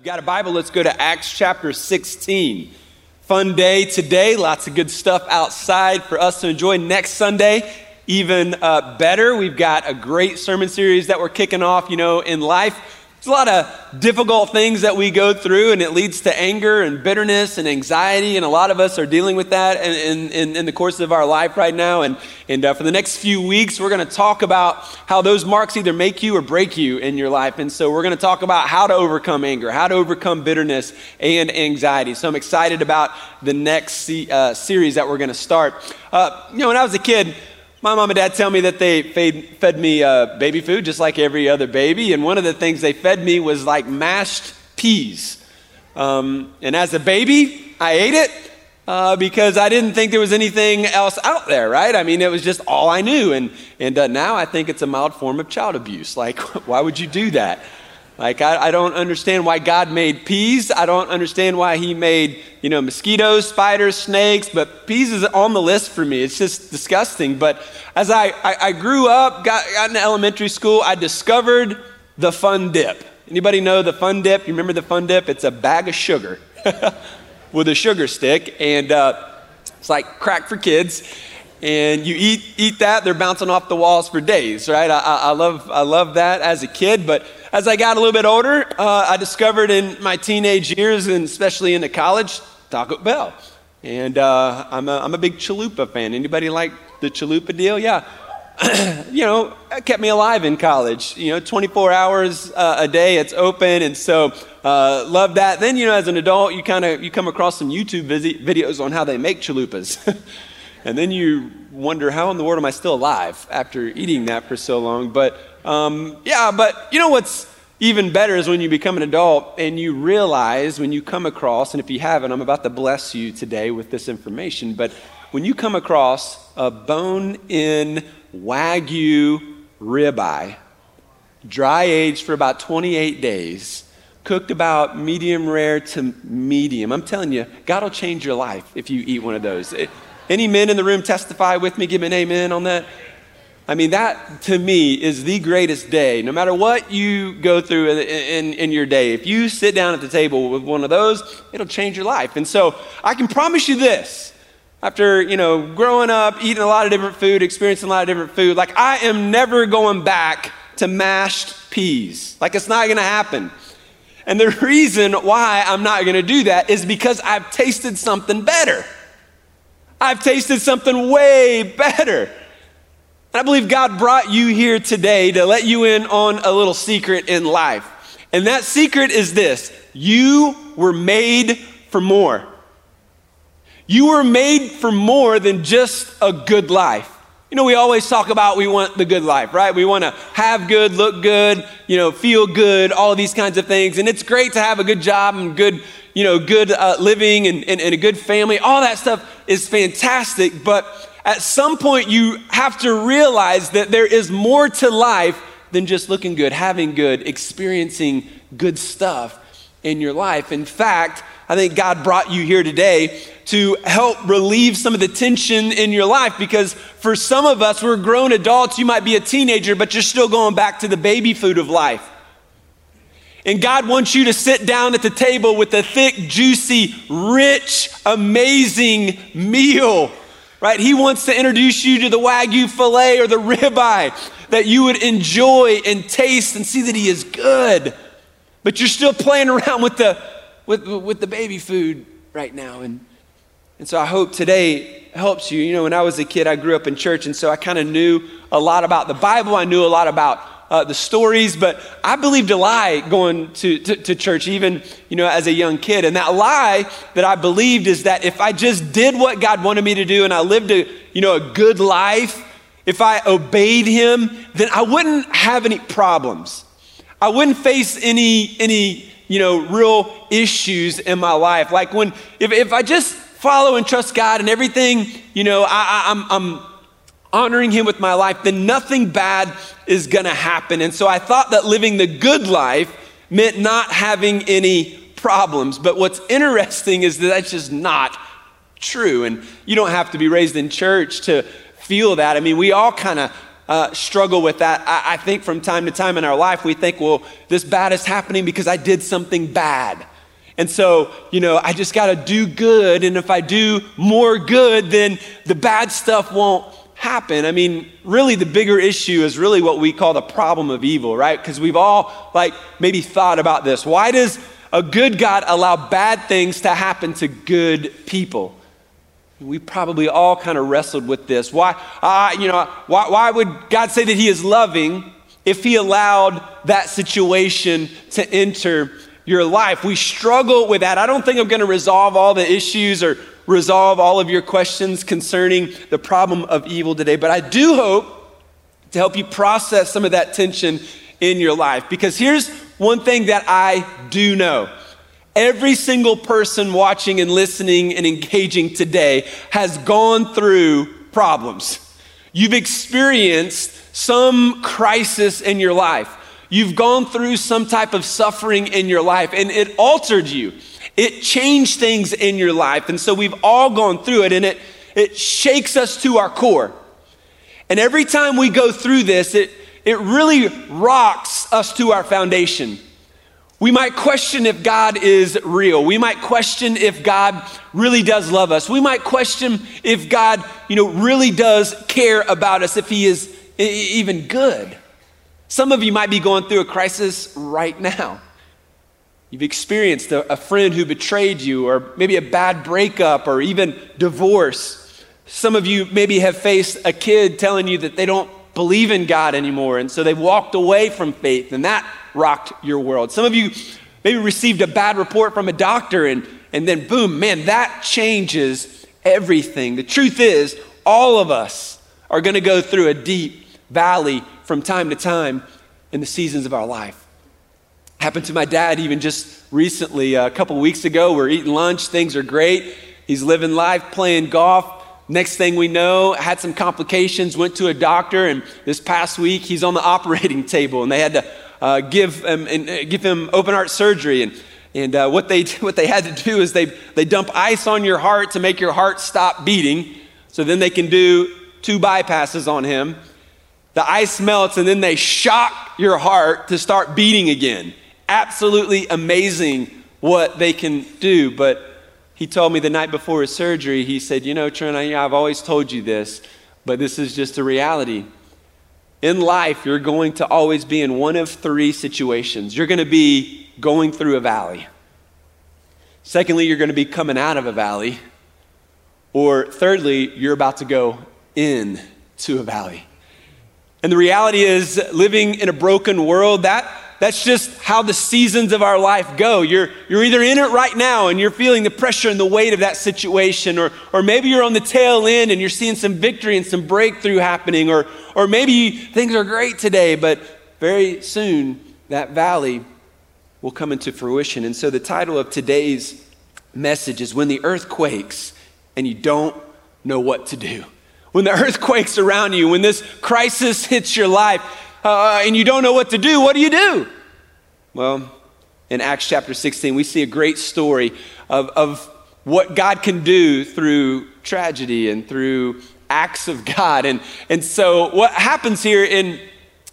You've got a Bible, let's go to Acts chapter 16. Fun day today, lots of good stuff outside for us to enjoy. Next Sunday, even uh, better. We've got a great sermon series that we're kicking off, you know, in life. There's a lot of difficult things that we go through, and it leads to anger and bitterness and anxiety, and a lot of us are dealing with that in, in, in the course of our life right now. And, and uh, for the next few weeks, we're going to talk about how those marks either make you or break you in your life. And so we're going to talk about how to overcome anger, how to overcome bitterness and anxiety. So I'm excited about the next uh, series that we're going to start. Uh, you know, when I was a kid, my mom and dad tell me that they fed, me uh, baby food just like every other baby. And one of the things they fed me was like mashed peas. Um, and as a baby, I ate it uh, because I didn't think there was anything else out there, right? I mean, it was just all I knew. And, and uh, now I think it's a mild form of child abuse. Like, why would you do that? Like, I, I, don't understand why God made peas. I don't understand why He made, you know, mosquitoes, spiders, snakes, but peas is on the list for me. It's just disgusting. But as I, I, I grew up, got, got into elementary school, I discovered the fun dip. Anybody know the fun dip? You remember the fun dip? It's a bag of sugar with a sugar stick, and uh, it's like crack for kids and you eat eat that they're bouncing off the walls for days right I, I, love i love that as a kid but as I got a little bit older, uh, I discovered in my teenage years, and especially into college, Taco Bell. And uh, I'm, a, I'm a big chalupa fan. Anybody like the chalupa deal? Yeah. you know, it kept me alive in college. You know, 24 hours uh, a day, it's open, and so uh, love that. Then, you know, as an adult, you kind of you come across some YouTube videos on how they make chalupas, and then you wonder how in the world am I still alive after eating that for so long? But um, yeah, but you know what's even better is when you become an adult and you realize when you come across, and if you haven't, I'm about to bless you today with this information, but when you come across a bone in Wagyu ribeye, dry aged for about 28 days, cooked about medium rare to medium, I'm telling you, God will change your life if you eat one of those. Any men in the room testify with me? Give me an amen on that. I mean, that to me is the greatest day. No matter what you go through in, in, in, your day, if you sit down at the table with one of those, it'll change your life. And so I can promise you this. After, you know, growing up, eating a lot of different food, experiencing a lot of different food, like I am never going back to mashed peas. Like it's not gonna happen. And the reason why I'm not gonna do that is because I've tasted something better. I've tasted something way better. I believe God brought you here today to let you in on a little secret in life. And that secret is this you were made for more. You were made for more than just a good life. You know, we always talk about we want the good life, right? We want to have good, look good, you know, feel good, all these kinds of things. And it's great to have a good job and good, you know, good uh, living and, and, and a good family. All that stuff is fantastic. But at some point you have to realize that there is more to life than just looking good, having good, experiencing good stuff in your life. In fact, I think God brought you here today to help relieve some of the tension in your life because for some of us, we're grown adults. You might be a teenager, but you're still going back to the baby food of life. And God wants you to sit down at the table with a thick, juicy, rich, amazing meal right? He wants to introduce you to the Wagyu filet or the ribeye that you would enjoy and taste and see that he is good. But you're still playing around with the, with, with the baby food right now. And, and so I hope today helps you. You know, when I was a kid, I grew up in church, and so I kind of knew a lot about the Bible. I knew a lot about uh, the stories, but I believed a lie going to, to, to, church, even, you know, as a young kid. And that lie that I believed is that if I just did what God wanted me to do and I lived a, you know, a good life, if I obeyed Him, then I wouldn't have any problems. I wouldn't face any, any, you know, real issues in my life. Like when, if, if I just follow and trust God and everything, you know, I, I, I'm, I'm honoring Him with my life, then nothing bad is going to happen. And so I thought that living the good life meant not having any problems. But what's interesting is that that's just not true. And you don't have to be raised in church to feel that. I mean, we all kind of uh, struggle with that. I, I think from time to time in our life, we think, well, this bad is happening because I did something bad. And so, you know, I just got to do good. And if I do more good, then the bad stuff won't happen. I mean, really, the bigger issue is really what we call the problem of evil, right? Because we've all, like, maybe thought about this. Why does a good God allow bad things to happen to good people? We probably all kind of wrestled with this. Why, uh, you know, why, why would God say that He is loving if He allowed that situation to enter your life? We struggle with that. I don't think I'm going to resolve all the issues or resolve all of your questions concerning the problem of evil today, but I do hope to help you process some of that tension in your life. Because here's one thing that I do know Every single person watching and listening and engaging today has gone through problems. You've experienced some crisis in your life. You've gone through some type of suffering in your life, and it altered you. It changed things in your life. And so we've all gone through it, and it, it shakes us to our core. And every time we go through this, it, it really rocks us to our foundation. We might question if God is real. We might question if God really does love us. We might question if God, you know, really does care about us, if he is even good. Some of you might be going through a crisis right now. You've experienced a, a friend who betrayed you, or maybe a bad breakup, or even divorce. Some of you maybe have faced a kid telling you that they don't believe in God anymore, and so they've walked away from faith, and that rocked your world. Some of you maybe received a bad report from a doctor, and, and then boom, man, that changes everything. The truth is, all of us are going to go through a deep valley from time to time in the seasons of our life. Happened to my dad even just recently, a couple weeks ago. We're eating lunch, things are great. He's living life, playing golf. Next thing we know, had some complications, went to a doctor, and this past week he's on the operating table, and they had to uh, give, him, and, uh, give him open heart surgery. And, and uh, what, they, what they had to do is they, they dump ice on your heart to make your heart stop beating. So then they can do two bypasses on him. The ice melts, and then they shock your heart to start beating again. Absolutely amazing what they can do. But he told me the night before his surgery, he said, You know, Trent, I've always told you this, but this is just a reality. In life, you're going to always be in one of three situations. You're going to be going through a valley. Secondly, you're going to be coming out of a valley. Or thirdly, you're about to go into a valley. And the reality is, living in a broken world, that that's just how the seasons of our life go. You're, you're either in it right now and you're feeling the pressure and the weight of that situation, or, or maybe you're on the tail end and you're seeing some victory and some breakthrough happening, or, or maybe things are great today, but very soon that valley will come into fruition. And so the title of today's message is When the Earth Quakes and You Don't Know What to Do. When the earth quakes around you, when this crisis hits your life, uh, and you don't know what to do, what do you do? Well, in Acts chapter 16, we see a great story of, of what God can do through tragedy and through acts of God. And, and so, what happens here in,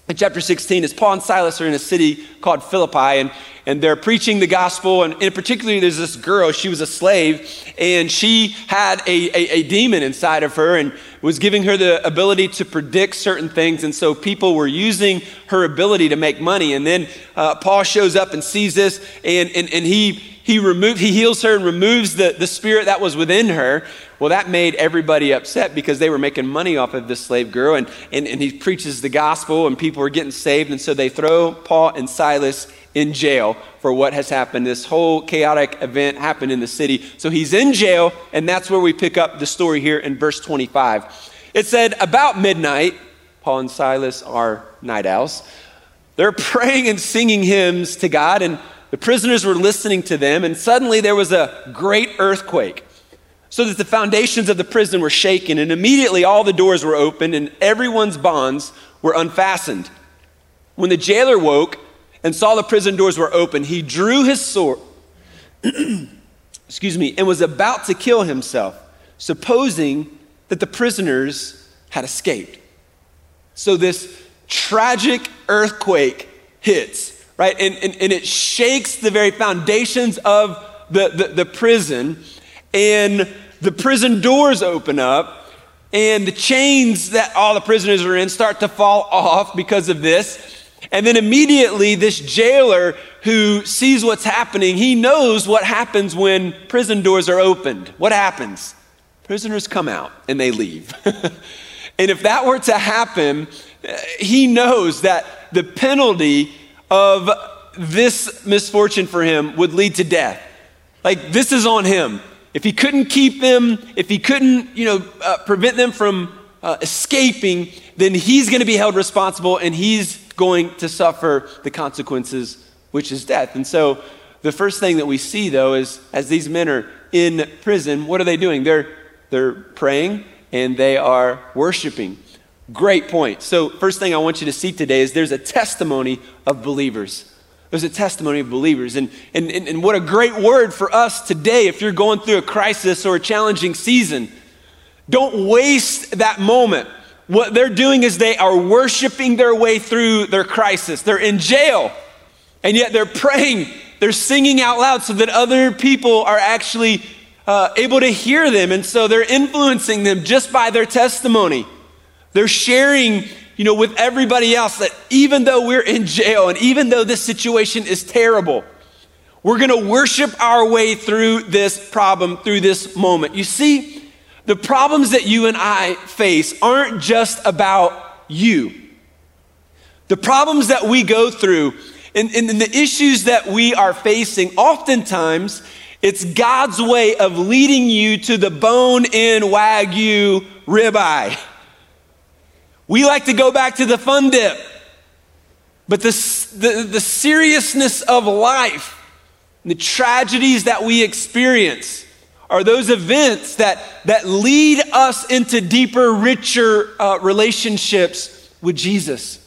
in chapter 16 is Paul and Silas are in a city called Philippi, and, and they're preaching the gospel. And in particular, there's this girl, she was a slave, and she had a, a, a, demon inside of her and was giving her the ability to predict certain things. And so people were using her ability to make money. And then uh, Paul shows up and sees this, and, and, and he, he, remove, he heals her and removes the, the spirit that was within her. Well, that made everybody upset because they were making money off of this slave girl. And, and, and he preaches the gospel, and people are getting saved. And so they throw Paul and Silas in jail for what has happened. This whole chaotic event happened in the city. So he's in jail, and that's where we pick up the story here in verse 25. It said, About midnight, Paul and Silas are night owls. They're praying and singing hymns to God, and the prisoners were listening to them, and suddenly there was a great earthquake. So that the foundations of the prison were shaken, and immediately all the doors were opened, and everyone's bonds were unfastened. When the jailer woke, and saw the prison doors were open, he drew his sword, excuse me, and was about to kill himself, supposing that the prisoners had escaped. So this tragic earthquake hits, right? And, and, and it shakes the very foundations of the, the, the prison, and the prison doors open up, and the chains that all the prisoners are in start to fall off because of this. And then immediately, this jailer who sees what's happening, he knows what happens when prison doors are opened. What happens? Prisoners come out and they leave. and if that were to happen, eh, he knows that the penalty of this misfortune for him would lead to death. Like, this is on him. If he couldn't keep them, if he couldn't, you know, uh, prevent them from uh, escaping, then he's going to be held responsible and he's going to suffer the consequences, which is death. And so, the first thing that we see, though, is as these men are in prison, what are they doing? They're, they're praying and they are worshiping. Great point. So, first thing I want you to see today is there's a testimony of believers. There's a testimony of believers. And, and, and, and what a great word for us today if you're going through a crisis or a challenging season. Don't waste that moment. What they're doing is they are worshiping their way through their crisis. They're in jail, and yet they're praying, they're singing out loud so that other people are actually uh, able to hear them. And so they're influencing them just by their testimony. They're sharing, you know, with everybody else that even though we're in jail and even though this situation is terrible, we're going to worship our way through this problem, through this moment. You see, the problems that you and I face aren't just about you. The problems that we go through and, and, and, the issues that we are facing, oftentimes, it's God's way of leading you to the bone in Wagyu ribeye. We like to go back to the fun dip. But the, the, the seriousness of life, the tragedies that we experience, are those events that, that lead us into deeper, richer uh, relationships with Jesus.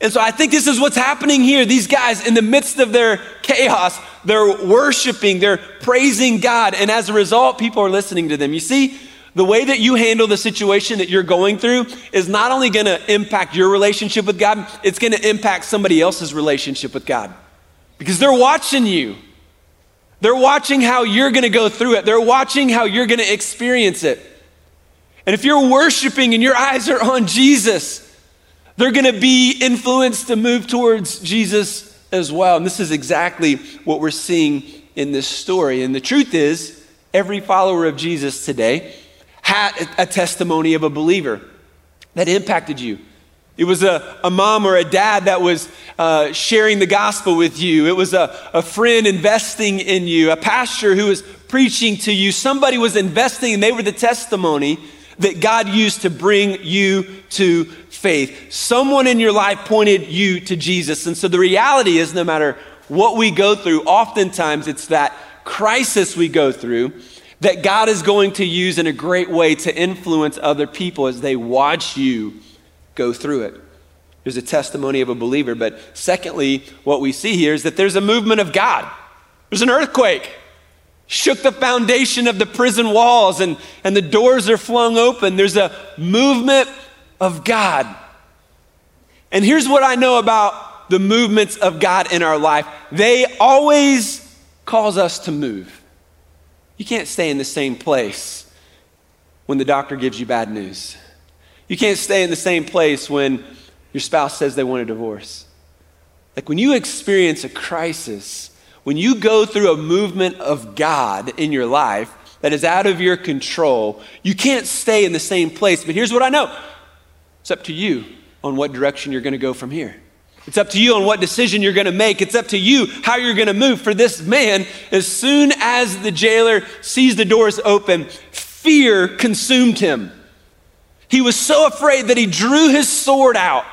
And so I think this is what's happening here. These guys, in the midst of their chaos, they're worshiping, they're praising God. And as a result, people are listening to them. You see, the way that you handle the situation that you're going through is not only going to impact your relationship with God, it's going to impact somebody else's relationship with God. Because they're watching you. They're watching how you're going to go through it. They're watching how you're going to experience it. And if you're worshiping and your eyes are on Jesus, they're going to be influenced to move towards Jesus as well. And this is exactly what we're seeing in this story. And the truth is, every follower of Jesus today had a testimony of a believer that impacted you. It was a, a mom or a dad that was uh, sharing the gospel with you. It was a, a friend investing in you, a pastor who was preaching to you. Somebody was investing, and they were the testimony that God used to bring you to faith. Someone in your life pointed you to Jesus. And so the reality is, no matter what we go through, oftentimes it's that crisis we go through that God is going to use in a great way to influence other people as they watch you go through it. There's a testimony of a believer. But secondly, what we see here is that there's a movement of God. There's an earthquake, shook the foundation of the prison walls, and, and the doors are flung open. There's a movement of God. And here's what I know about the movements of God in our life they always cause us to move. You can't stay in the same place when the doctor gives you bad news. You can't stay in the same place when your spouse says they want a divorce. Like when you experience a crisis, when you go through a movement of God in your life that is out of your control, you can't stay in the same place. But here's what I know it's up to you on what direction you're going to go from here. It's up to you on what decision you're going to make. It's up to you how you're going to move. For this man, as soon as the jailer sees the doors open, fear consumed him. He was so afraid that he drew his sword out,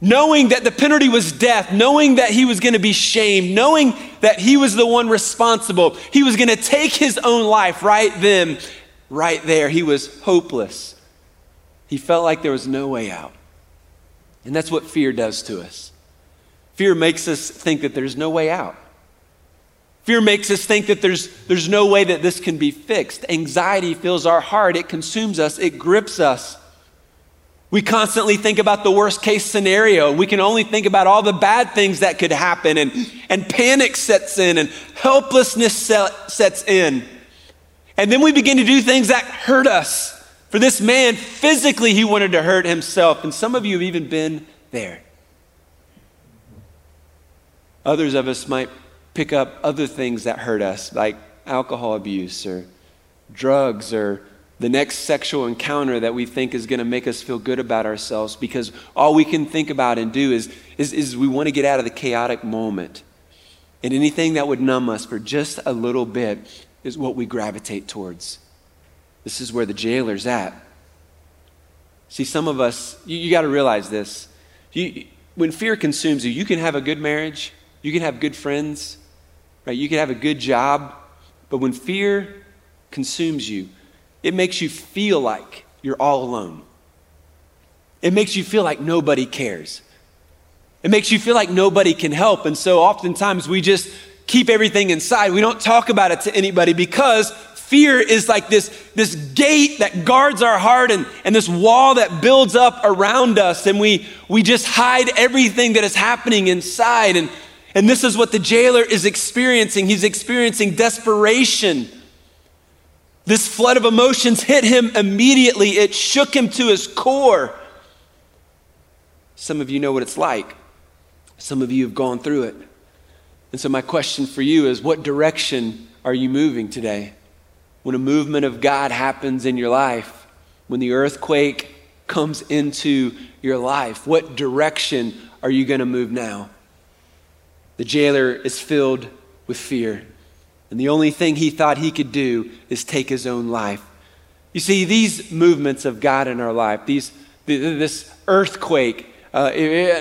knowing that the penalty was death, knowing that he was going to be shamed, knowing that he was the one responsible. He was going to take his own life right then, right there. He was hopeless. He felt like there was no way out. And that's what fear does to us. Fear makes us think that there's no way out. Fear makes us think that there's, there's no way that this can be fixed. Anxiety fills our heart, it consumes us, it grips us. We constantly think about the worst case scenario. We can only think about all the bad things that could happen, and, and panic sets in, and helplessness sets in. And then we begin to do things that hurt us. For this man, physically, he wanted to hurt himself, and some of you have even been there. Others of us might pick up other things that hurt us, like alcohol abuse or drugs or the next sexual encounter that we think is going to make us feel good about ourselves because all we can think about and do is, is, is we want to get out of the chaotic moment. And anything that would numb us for just a little bit is what we gravitate towards. This is where the jailer's at. See, some of us, you, you got to realize this. You, when fear consumes you, you can have a good marriage, you can have good friends, right? You can have a good job, but when fear consumes you, it makes you feel like you're all alone. It makes you feel like nobody cares. It makes you feel like nobody can help. And so oftentimes we just keep everything inside. We don't talk about it to anybody because fear is like this, this gate that guards our heart and, and this wall that builds up around us. And we, we just hide everything that is happening inside. And, and this is what the jailer is experiencing. He's experiencing desperation. This flood of emotions hit him immediately, it shook him to his core. Some of you know what it's like, some of you have gone through it. And so, my question for you is what direction are you moving today? When a movement of God happens in your life, when the earthquake comes into your life, what direction are you going to move now? The jailer is filled with fear. And the only thing he thought he could do is take his own life. You see, these movements of God in our life, these, this earthquake, uh,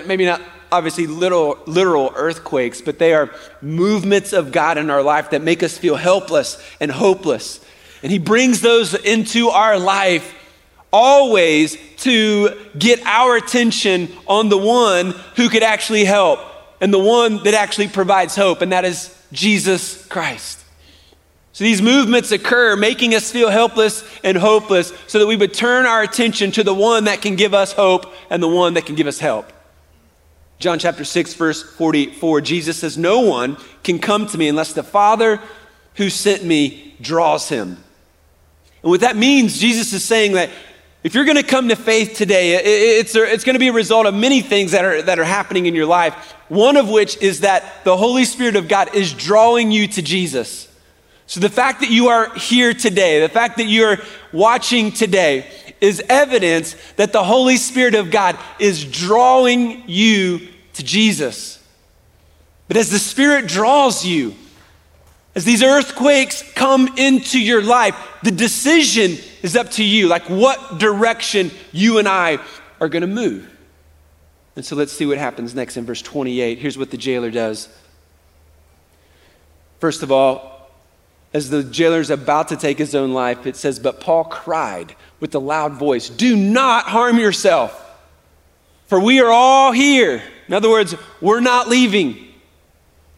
maybe not obviously literal, literal earthquakes, but they are movements of God in our life that make us feel helpless and hopeless. And He brings those into our life always to get our attention on the one who could actually help and the one that actually provides hope, and that is Jesus Christ. So these movements occur, making us feel helpless and hopeless, so that we would turn our attention to the one that can give us hope and the one that can give us help. John chapter 6, verse 44, Jesus says, No one can come to me unless the Father who sent me draws him. And what that means, Jesus is saying that if you're going to come to faith today, it's, it's going to be a result of many things that are, that are happening in your life. One of which is that the Holy Spirit of God is drawing you to Jesus. So the fact that you are here today, the fact that you're watching today, is evidence that the Holy Spirit of God is drawing you to Jesus. But as the Spirit draws you, as these earthquakes come into your life, the decision is up to you, like what direction you and I are going to move. And so let's see what happens next in verse 28. Here's what the jailer does. First of all, as the jailer is about to take his own life, it says, But Paul cried with a loud voice, Do not harm yourself, for we are all here. In other words, we're not leaving.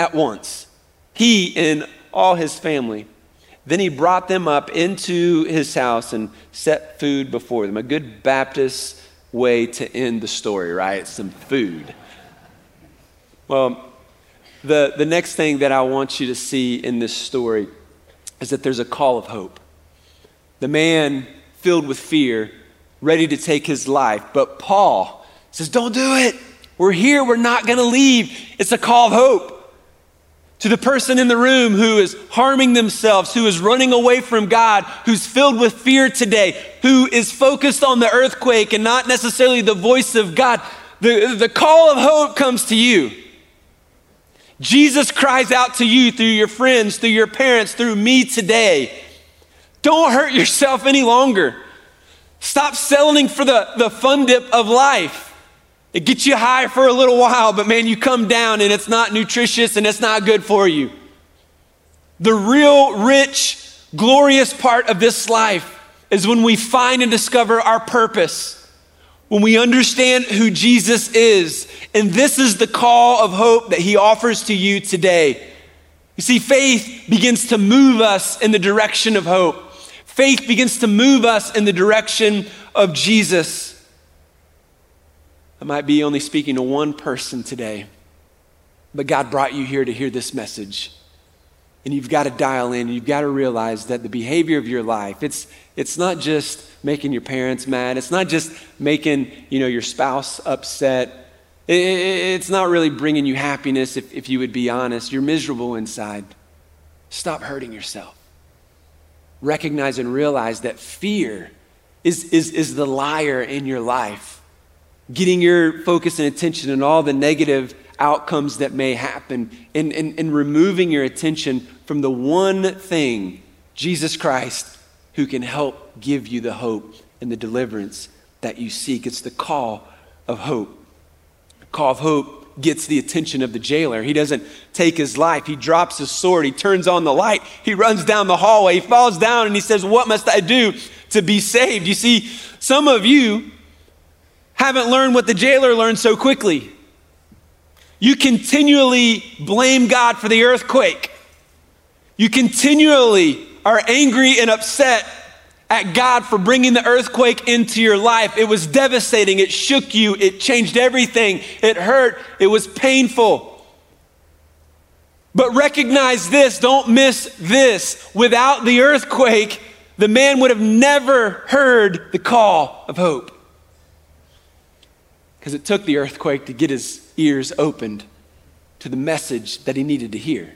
at once, he and all his family. Then he brought them up into his house and set food before them. A good Baptist way to end the story, right? Some food. Well, the, the next thing that I want you to see in this story is that there's a call of hope. The man filled with fear, ready to take his life, but Paul says, Don't do it. We're here. We're not going to leave. It's a call of hope to the person in the room who is harming themselves, who is running away from God, who's filled with fear today, who is focused on the earthquake and not necessarily the voice of God, the, the call of hope comes to you. Jesus cries out to you through your friends, through your parents, through me today. Don't hurt yourself any longer. Stop settling for the, the fun dip of life. It gets you high for a little while, but man, you come down and it's not nutritious and it's not good for you. The real rich, glorious part of this life is when we find and discover our purpose, when we understand who Jesus is. And this is the call of hope that he offers to you today. You see, faith begins to move us in the direction of hope. Faith begins to move us in the direction of Jesus. I might be only speaking to one person today, but God brought you here to hear this message. And you've got to dial in. You've got to realize that the behavior of your life, it's, it's not just making your parents mad. It's not just making, you know, your spouse upset. It, it, it's not really bringing you happiness if, if you would be honest. You're miserable inside. Stop hurting yourself. Recognize and realize that fear is, is, is the liar in your life, getting your focus and attention on all the negative outcomes that may happen and, and, and removing your attention from the one thing, Jesus Christ, who can help give you the hope and the deliverance that you seek. It's the call of hope. The call of hope gets the attention of the jailer. He doesn't take his life. He drops his sword. He turns on the light. He runs down the hallway. He falls down and he says, What must I do to be saved? You see, some of you haven't learned what the jailer learned so quickly. You continually blame God for the earthquake. You continually are angry and upset at God for bringing the earthquake into your life. It was devastating. It shook you. It changed everything. It hurt. It was painful. But recognize this, don't miss this. Without the earthquake, the man would have never heard the call of hope because it took the earthquake to get his ears opened to the message that he needed to hear.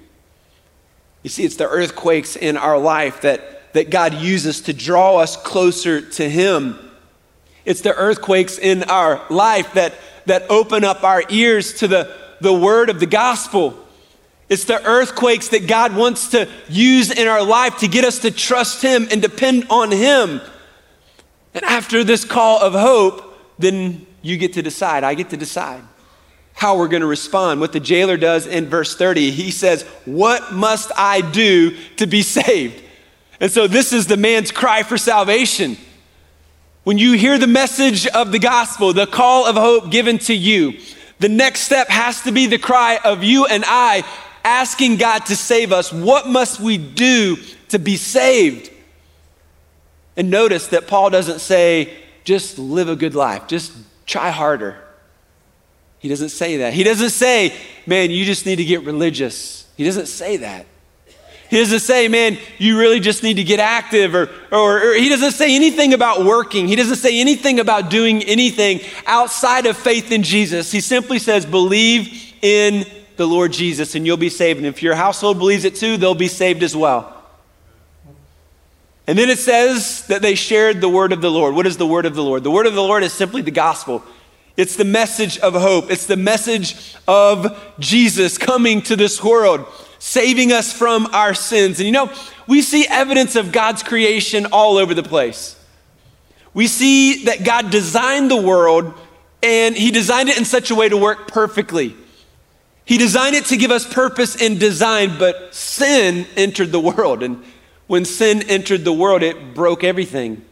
You see, it's the earthquakes in our life that, that God uses to draw us closer to him. It's the earthquakes in our life that, that open up our ears to the, the word of the gospel. It's the earthquakes that God wants to use in our life to get us to trust Him and depend on Him. And after this call of hope, then you get to decide. I get to decide how we're going to respond. What the jailer does in verse 30, he says, What must I do to be saved? And so this is the man's cry for salvation. When you hear the message of the gospel, the call of hope given to you, the next step has to be the cry of you and I asking God to save us. What must we do to be saved? And notice that Paul doesn't say, just live a good life, just try harder. He doesn't say that. He doesn't say, man, you just need to get religious. He doesn't say that. He doesn't say, man, you really just need to get active, or, or, or, he doesn't say anything about working. He doesn't say anything about doing anything outside of faith in Jesus. He simply says, believe in the Lord Jesus and you'll be saved. And if your household believes it too, they'll be saved as well. And then it says that they shared the word of the Lord. What is the word of the Lord? The word of the Lord is simply the gospel. It's the message of hope. It's the message of Jesus coming to this world, saving us from our sins. And you know, we see evidence of God's creation all over the place. We see that God designed the world and he designed it in such a way to work perfectly. He designed it to give us purpose and design, but sin entered the world. And when sin entered the world, it broke everything.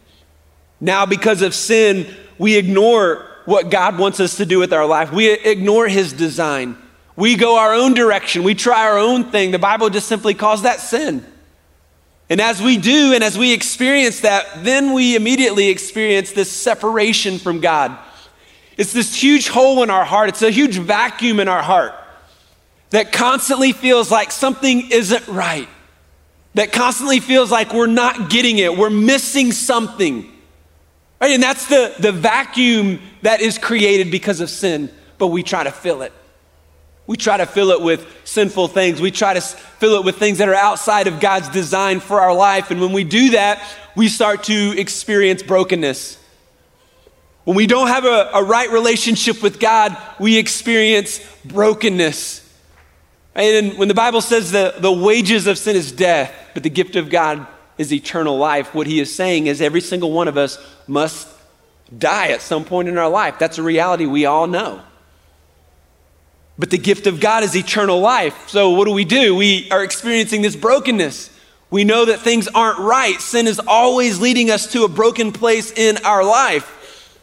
Now, because of sin, we ignore what God wants us to do with our life. We ignore His design. We go our own direction. We try our own thing. The Bible just simply calls that sin. And as we do, and as we experience that, then we immediately experience this separation from God. It's this huge hole in our heart, it's a huge vacuum in our heart that constantly feels like something isn't right, that constantly feels like we're not getting it, we're missing something. Right? And that's the, the vacuum that is created because of sin, but we try to fill it. We try to fill it with sinful things. We try to fill it with things that are outside of God's design for our life. And when we do that, we start to experience brokenness. When we don't have a, a right relationship with God, we experience brokenness. And when the Bible says the, the wages of sin is death, but the gift of God is eternal life, what he is saying is every single one of us must die at some point in our life. That's a reality we all know. But the gift of God is eternal life. So what do we do? We are experiencing this brokenness. We know that things aren't right. Sin is always leading us to a broken place in our life.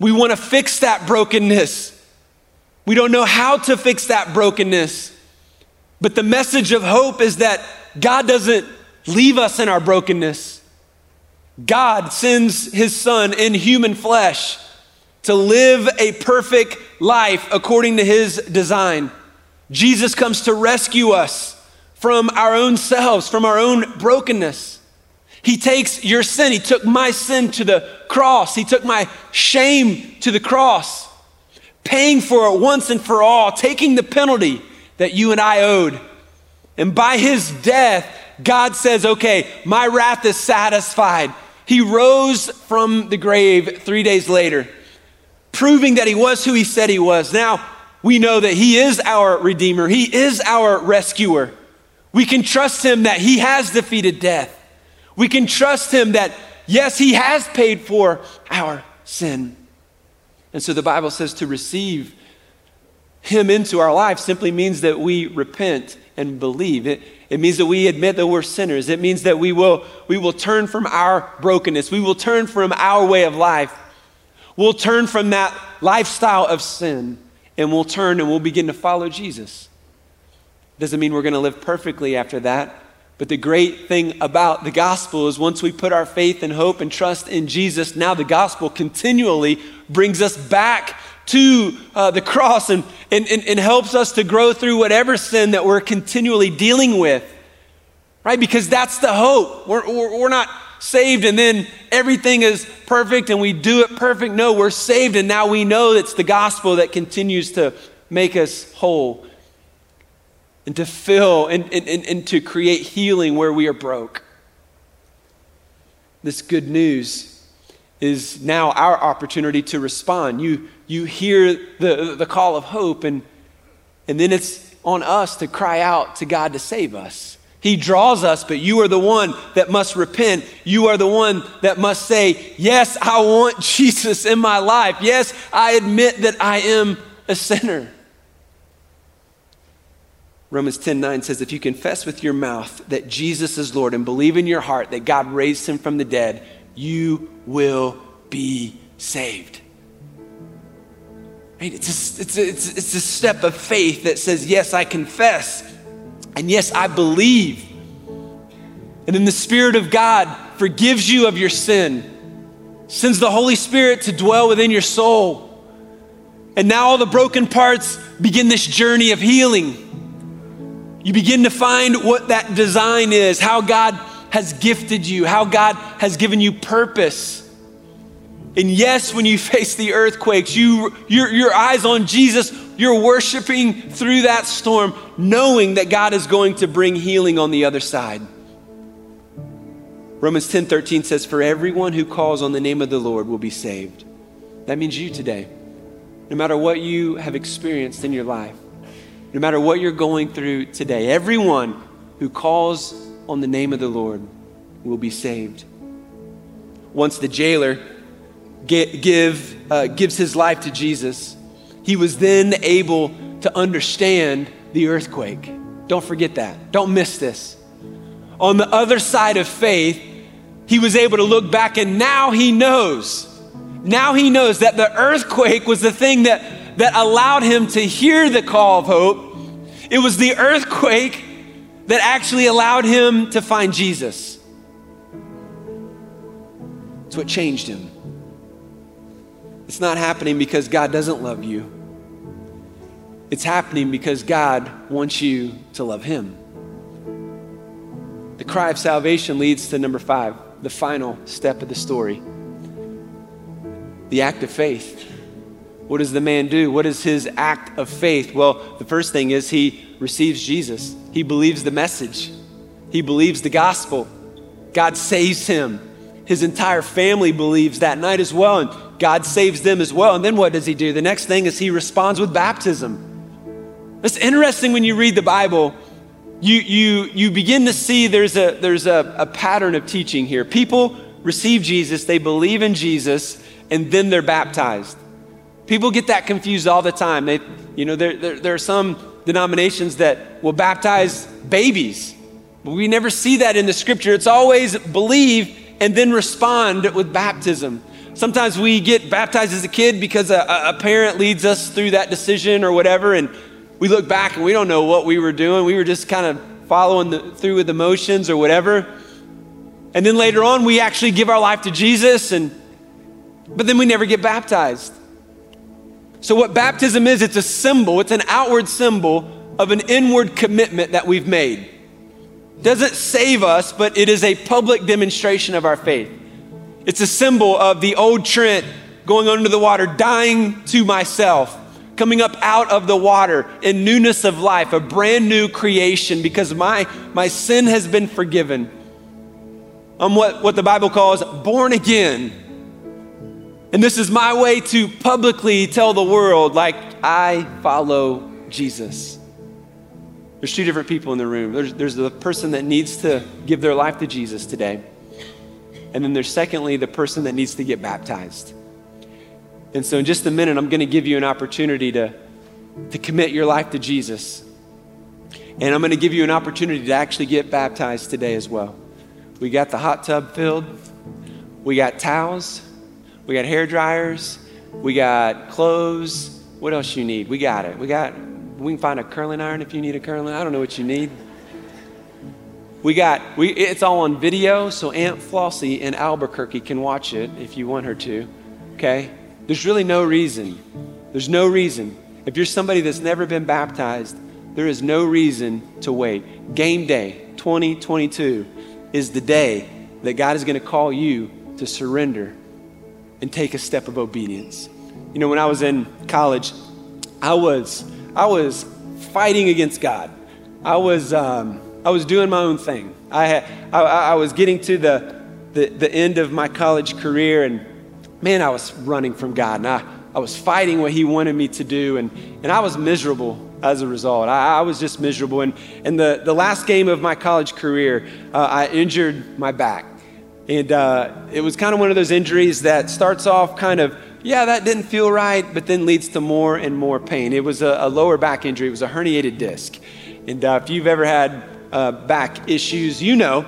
We want to fix that brokenness. We don't know how to fix that brokenness. But the message of hope is that God doesn't leave us in our brokenness. God sends his son in human flesh to live a perfect life according to his design. Jesus comes to rescue us from our own selves, from our own brokenness. He takes your sin. He took my sin to the cross. He took my shame to the cross, paying for it once and for all, taking the penalty that you and I owed. And by his death, God says, okay, my wrath is satisfied. He rose from the grave three days later, proving that he was who he said he was. Now we know that he is our Redeemer, he is our rescuer. We can trust him that he has defeated death. We can trust him that, yes, he has paid for our sin. And so the Bible says to receive him into our life simply means that we repent and believe. It, it means that we admit that we're sinners. It means that we will, we will turn from our brokenness. We will turn from our way of life. We'll turn from that lifestyle of sin and we'll turn and we'll begin to follow Jesus. Doesn't mean we're going to live perfectly after that. But the great thing about the gospel is once we put our faith and hope and trust in Jesus, now the gospel continually brings us back to uh, the cross and, and, and, and helps us to grow through whatever sin that we're continually dealing with. Right? Because that's the hope. We're, we're, we're not saved and then everything is perfect and we do it perfect. No, we're saved and now we know it's the gospel that continues to make us whole and to fill and, and, and, and to create healing where we are broke. This good news is now our opportunity to respond. You, you hear the, the call of hope, and, and then it's on us to cry out to God to save us. He draws us, but you are the one that must repent. You are the one that must say, Yes, I want Jesus in my life. Yes, I admit that I am a sinner. Romans 10 9 says, If you confess with your mouth that Jesus is Lord and believe in your heart that God raised him from the dead, you will be saved. Right? It's, a, it's, a, it's, it's a step of faith that says, Yes, I confess, and yes, I believe. And then the Spirit of God forgives you of your sin, sends the Holy Spirit to dwell within your soul. And now all the broken parts begin this journey of healing. You begin to find what that design is, how God has gifted you, how God has given you purpose. And yes, when you face the earthquakes, you, your, your eyes on Jesus, you're worshiping through that storm, knowing that God is going to bring healing on the other side. Romans 10 13 says, For everyone who calls on the name of the Lord will be saved. That means you today. No matter what you have experienced in your life, no matter what you're going through today, everyone who calls on the name of the Lord will be saved. Once the jailer give, uh, gives his life to Jesus, he was then able to understand the earthquake. Don't forget that. Don't miss this. On the other side of faith, he was able to look back and now he knows. Now he knows that the earthquake was the thing that, that allowed him to hear the call of hope it was the earthquake that actually allowed him to find Jesus. It's what changed him. It's not happening because God doesn't love you. It's happening because God wants you to love Him. The cry of salvation leads to number five, the final step of the story the act of faith. What does the man do? What is his act of faith? Well, the first thing is he receives Jesus. He believes the message, he believes the gospel. God saves him. His entire family believes that night as well, and God saves them as well. And then what does he do? The next thing is he responds with baptism. It's interesting when you read the Bible you, you, you begin to see there's, a, there's a, a pattern of teaching here. People receive Jesus, they believe in Jesus, and then they're baptized. People get that confused all the time. They, you know, there, there, there are some denominations that will baptize babies. But we never see that in the scripture. It's always believe and then respond with baptism. Sometimes we get baptized as a kid because a, a parent leads us through that decision or whatever, and we look back and we don't know what we were doing. We were just kind of following the, through with emotions or whatever. And then later on, we actually give our life to Jesus, and but then we never get baptized. So, what baptism is, it's a symbol, it's an outward symbol of an inward commitment that we've made. Doesn't save us, but it is a public demonstration of our faith. It's a symbol of the old Trent going under the water, dying to myself, coming up out of the water in newness of life, a brand new creation because my, my sin has been forgiven. I'm what, what the Bible calls born again. And this is my way to publicly tell the world, like, I follow Jesus. There's two different people in the room. There's, there's the person that needs to give their life to Jesus today. And then there's secondly the person that needs to get baptized. And so, in just a minute, I'm going to give you an opportunity to, to commit your life to Jesus. And I'm going to give you an opportunity to actually get baptized today as well. We got the hot tub filled, we got towels, we got hair dryers, we got clothes. What else you need? We got it. We got we can find a curling iron if you need a curling. I don't know what you need. We got we it's all on video, so Aunt Flossie in Albuquerque can watch it if you want her to. Okay? There's really no reason. There's no reason. If you're somebody that's never been baptized, there is no reason to wait. Game day 2022 is the day that God is going to call you to surrender and take a step of obedience. You know, when I was in college, I was I was fighting against God. I was um, I was doing my own thing. I had I, I was getting to the, the the end of my college career, and man, I was running from God, and I I was fighting what He wanted me to do, and and I was miserable as a result. I, I was just miserable. And in the the last game of my college career, uh, I injured my back. And uh, it was kind of one of those injuries that starts off kind of, yeah, that didn't feel right, but then leads to more and more pain. It was a, a lower back injury, it was a herniated disc. And uh, if you've ever had uh, back issues, you know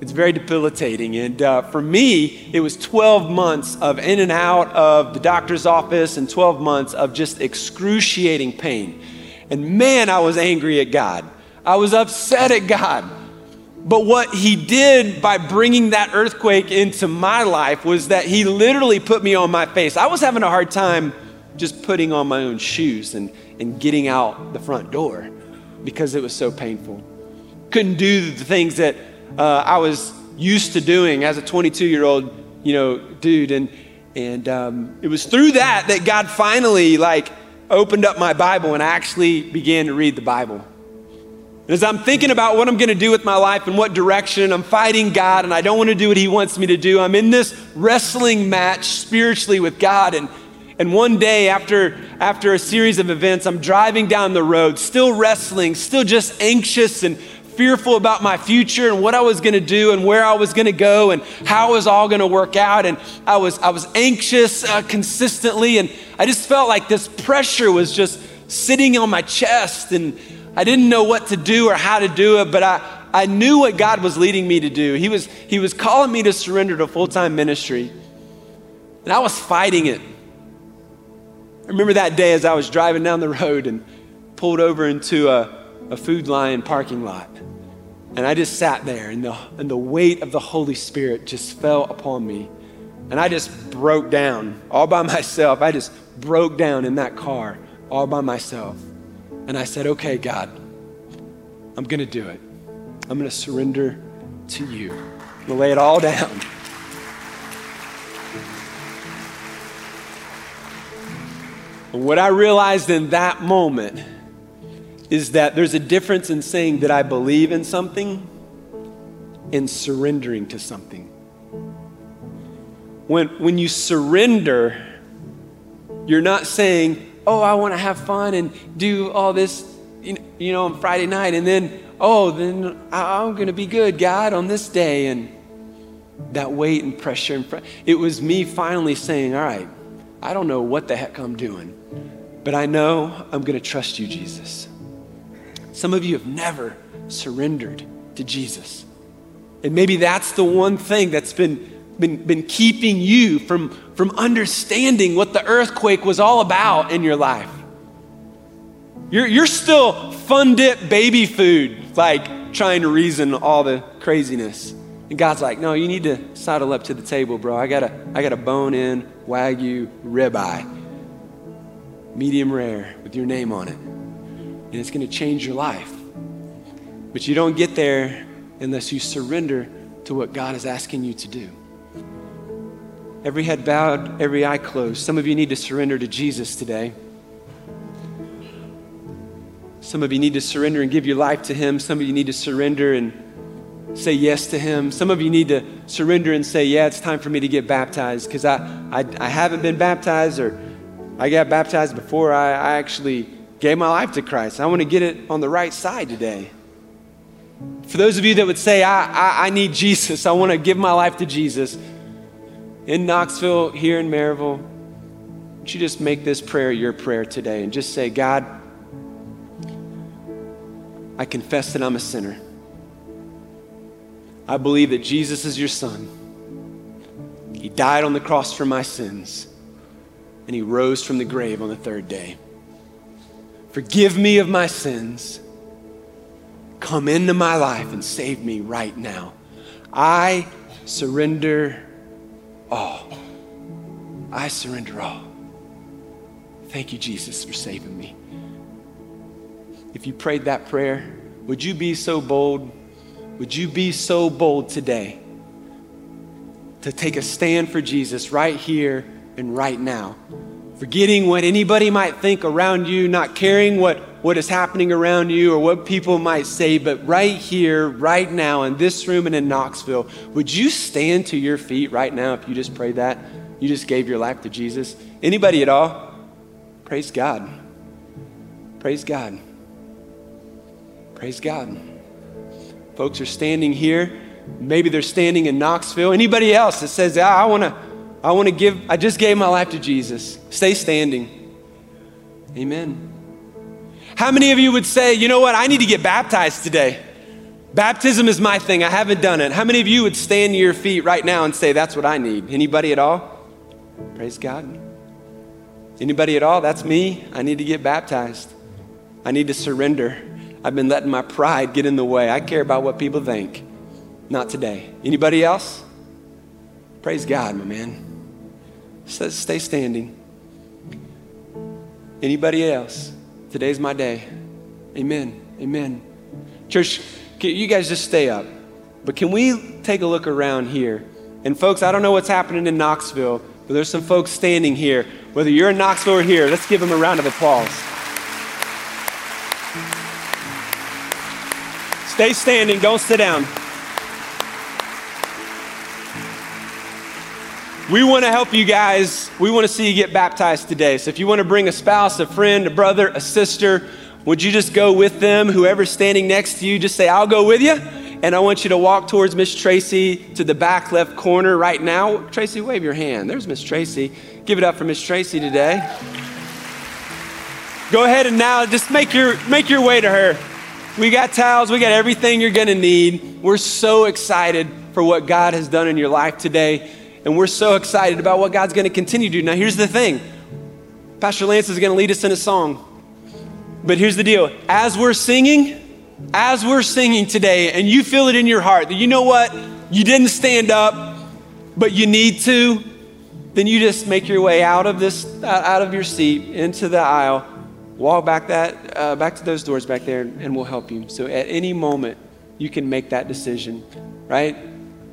it's very debilitating. And uh, for me, it was 12 months of in and out of the doctor's office and 12 months of just excruciating pain. And man, I was angry at God. I was upset at God but what he did by bringing that earthquake into my life was that he literally put me on my face. I was having a hard time just putting on my own shoes and, and getting out the front door because it was so painful. Couldn't do the things that uh, I was used to doing as a 22 year old, you know, dude. And, and um, it was through that that God finally like opened up my Bible and I actually began to read the Bible. And As I'm thinking about what I'm going to do with my life and what direction, I'm fighting God and I don't want to do what He wants me to do. I'm in this wrestling match spiritually with God. And, and one day, after, after a series of events, I'm driving down the road, still wrestling, still just anxious and fearful about my future and what I was going to do and where I was going to go and how it was all going to work out. And I was, I was anxious uh, consistently. And I just felt like this pressure was just sitting on my chest. And I didn't know what to do or how to do it, but I, I knew what God was leading me to do. He was, he was calling me to surrender to full time ministry, and I was fighting it. I remember that day as I was driving down the road and pulled over into a, a Food Lion parking lot. And I just sat there, and the, and the weight of the Holy Spirit just fell upon me. And I just broke down all by myself. I just broke down in that car all by myself. And I said, okay, God, I'm going to do it. I'm going to surrender to you. I'm going to lay it all down. And what I realized in that moment is that there's a difference in saying that I believe in something and surrendering to something. When, when you surrender, you're not saying, oh, I want to have fun and do all this, you know, on Friday night. And then oh, then I'm going to be good, God, on this day. And that weight and pressure. And it was me finally saying, all right, I don't know what the heck I'm doing, but I know I'm going to trust you, Jesus. Some of you have never surrendered to Jesus. And maybe that's the one thing that's been, been, been keeping you from, from understanding what the earthquake was all about in your life. You're, you're still fun dip baby food, like trying to reason all the craziness. And God's like, no, you need to sidle up to the table, bro. I got a, I got a bone in Wagyu ribeye, medium rare with your name on it. And it's going to change your life. But you don't get there unless you surrender to what God is asking you to do. Every head bowed, every eye closed. Some of you need to surrender to Jesus today. Some of you need to surrender and give your life to Him. Some of you need to surrender and say yes to Him. Some of you need to surrender and say, Yeah, it's time for me to get baptized because I, I, I, haven't been baptized or I got baptized before I, I actually gave my life to Christ. I want to get it on the right side today. For those of you that would say, I, I, I need Jesus, I want to give my life to Jesus, in Knoxville, here in Maryville, would you just make this prayer your prayer today and just say, God, I confess that I'm a sinner. I believe that Jesus is your son. He died on the cross for my sins, and he rose from the grave on the third day. Forgive me of my sins. Come into my life and save me right now. I surrender all. I surrender all. Thank you, Jesus, for saving me. If you prayed that prayer, would you be so bold? Would you be so bold today to take a stand for Jesus right here and right now? Forgetting what anybody might think around you, not caring what, what is happening around you or what people might say, but right here, right now, in this room and in Knoxville, would you stand to your feet right now if you just prayed that? You just gave your life to Jesus? Anybody at all? Praise God. Praise God. Praise God. Folks are standing here. Maybe they're standing in Knoxville. Anybody else that says, ah, I want to I want to give I just gave my life to Jesus. Stay standing. Amen. How many of you would say, "You know what? I need to get baptized today." Baptism is my thing. I haven't done it. How many of you would stand to your feet right now and say, That's what I need? Anybody at all? Praise God. Anybody at all? That's me. I need to get baptized. I need to surrender. I've been letting my pride get in the way. I care about what people think. Not today. Anybody else? Praise God, my man. Stay standing. Anybody else? Today's my day. Amen. Amen. Church, you guys just stay up. But can we take a look around here? And folks, I don't know what's happening in Knoxville, but there's some folks standing here. Whether you're in Knoxville or here, let's give them a round of applause. Stay standing, don't sit down. We want to help you guys. We want to see you get baptized today. So if you want to bring a spouse, a friend, a brother, a sister, would you just go with them? Whoever's standing next to you, just say, I'll go with you. And I want you to walk towards Miss Tracy to the back left corner right now. Tracy, wave your hand. There's Miss Tracy. Give it up for Miss Tracy today. Go ahead and now just make your make your way to her. We got towels, we got everything you're to need. We're so excited for what God has done in your life today, and we're so excited about what God's going to continue to do. Now, here's the thing Pastor Lance is going to lead us in a song. But here's the deal as we're singing, as we're singing today, and you feel it in your heart that you know what? You didn't stand up, but you need to, then you just make your way out of this, out of your seat into the aisle walk back that uh, back to those doors back there and we'll help you so at any moment you can make that decision right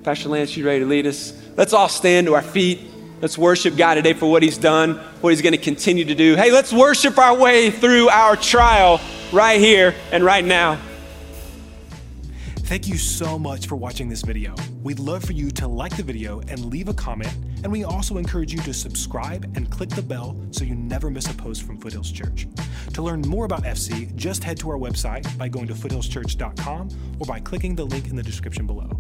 pastor lance you ready to lead us let's all stand to our feet let's worship god today for what he's done what he's going to continue to do hey let's worship our way through our trial right here and right now Thank you so much for watching this video. We'd love for you to like the video and leave a comment, and we also encourage you to subscribe and click the bell so you never miss a post from Foothills Church. To learn more about FC, just head to our website by going to foothillschurch.com or by clicking the link in the description below.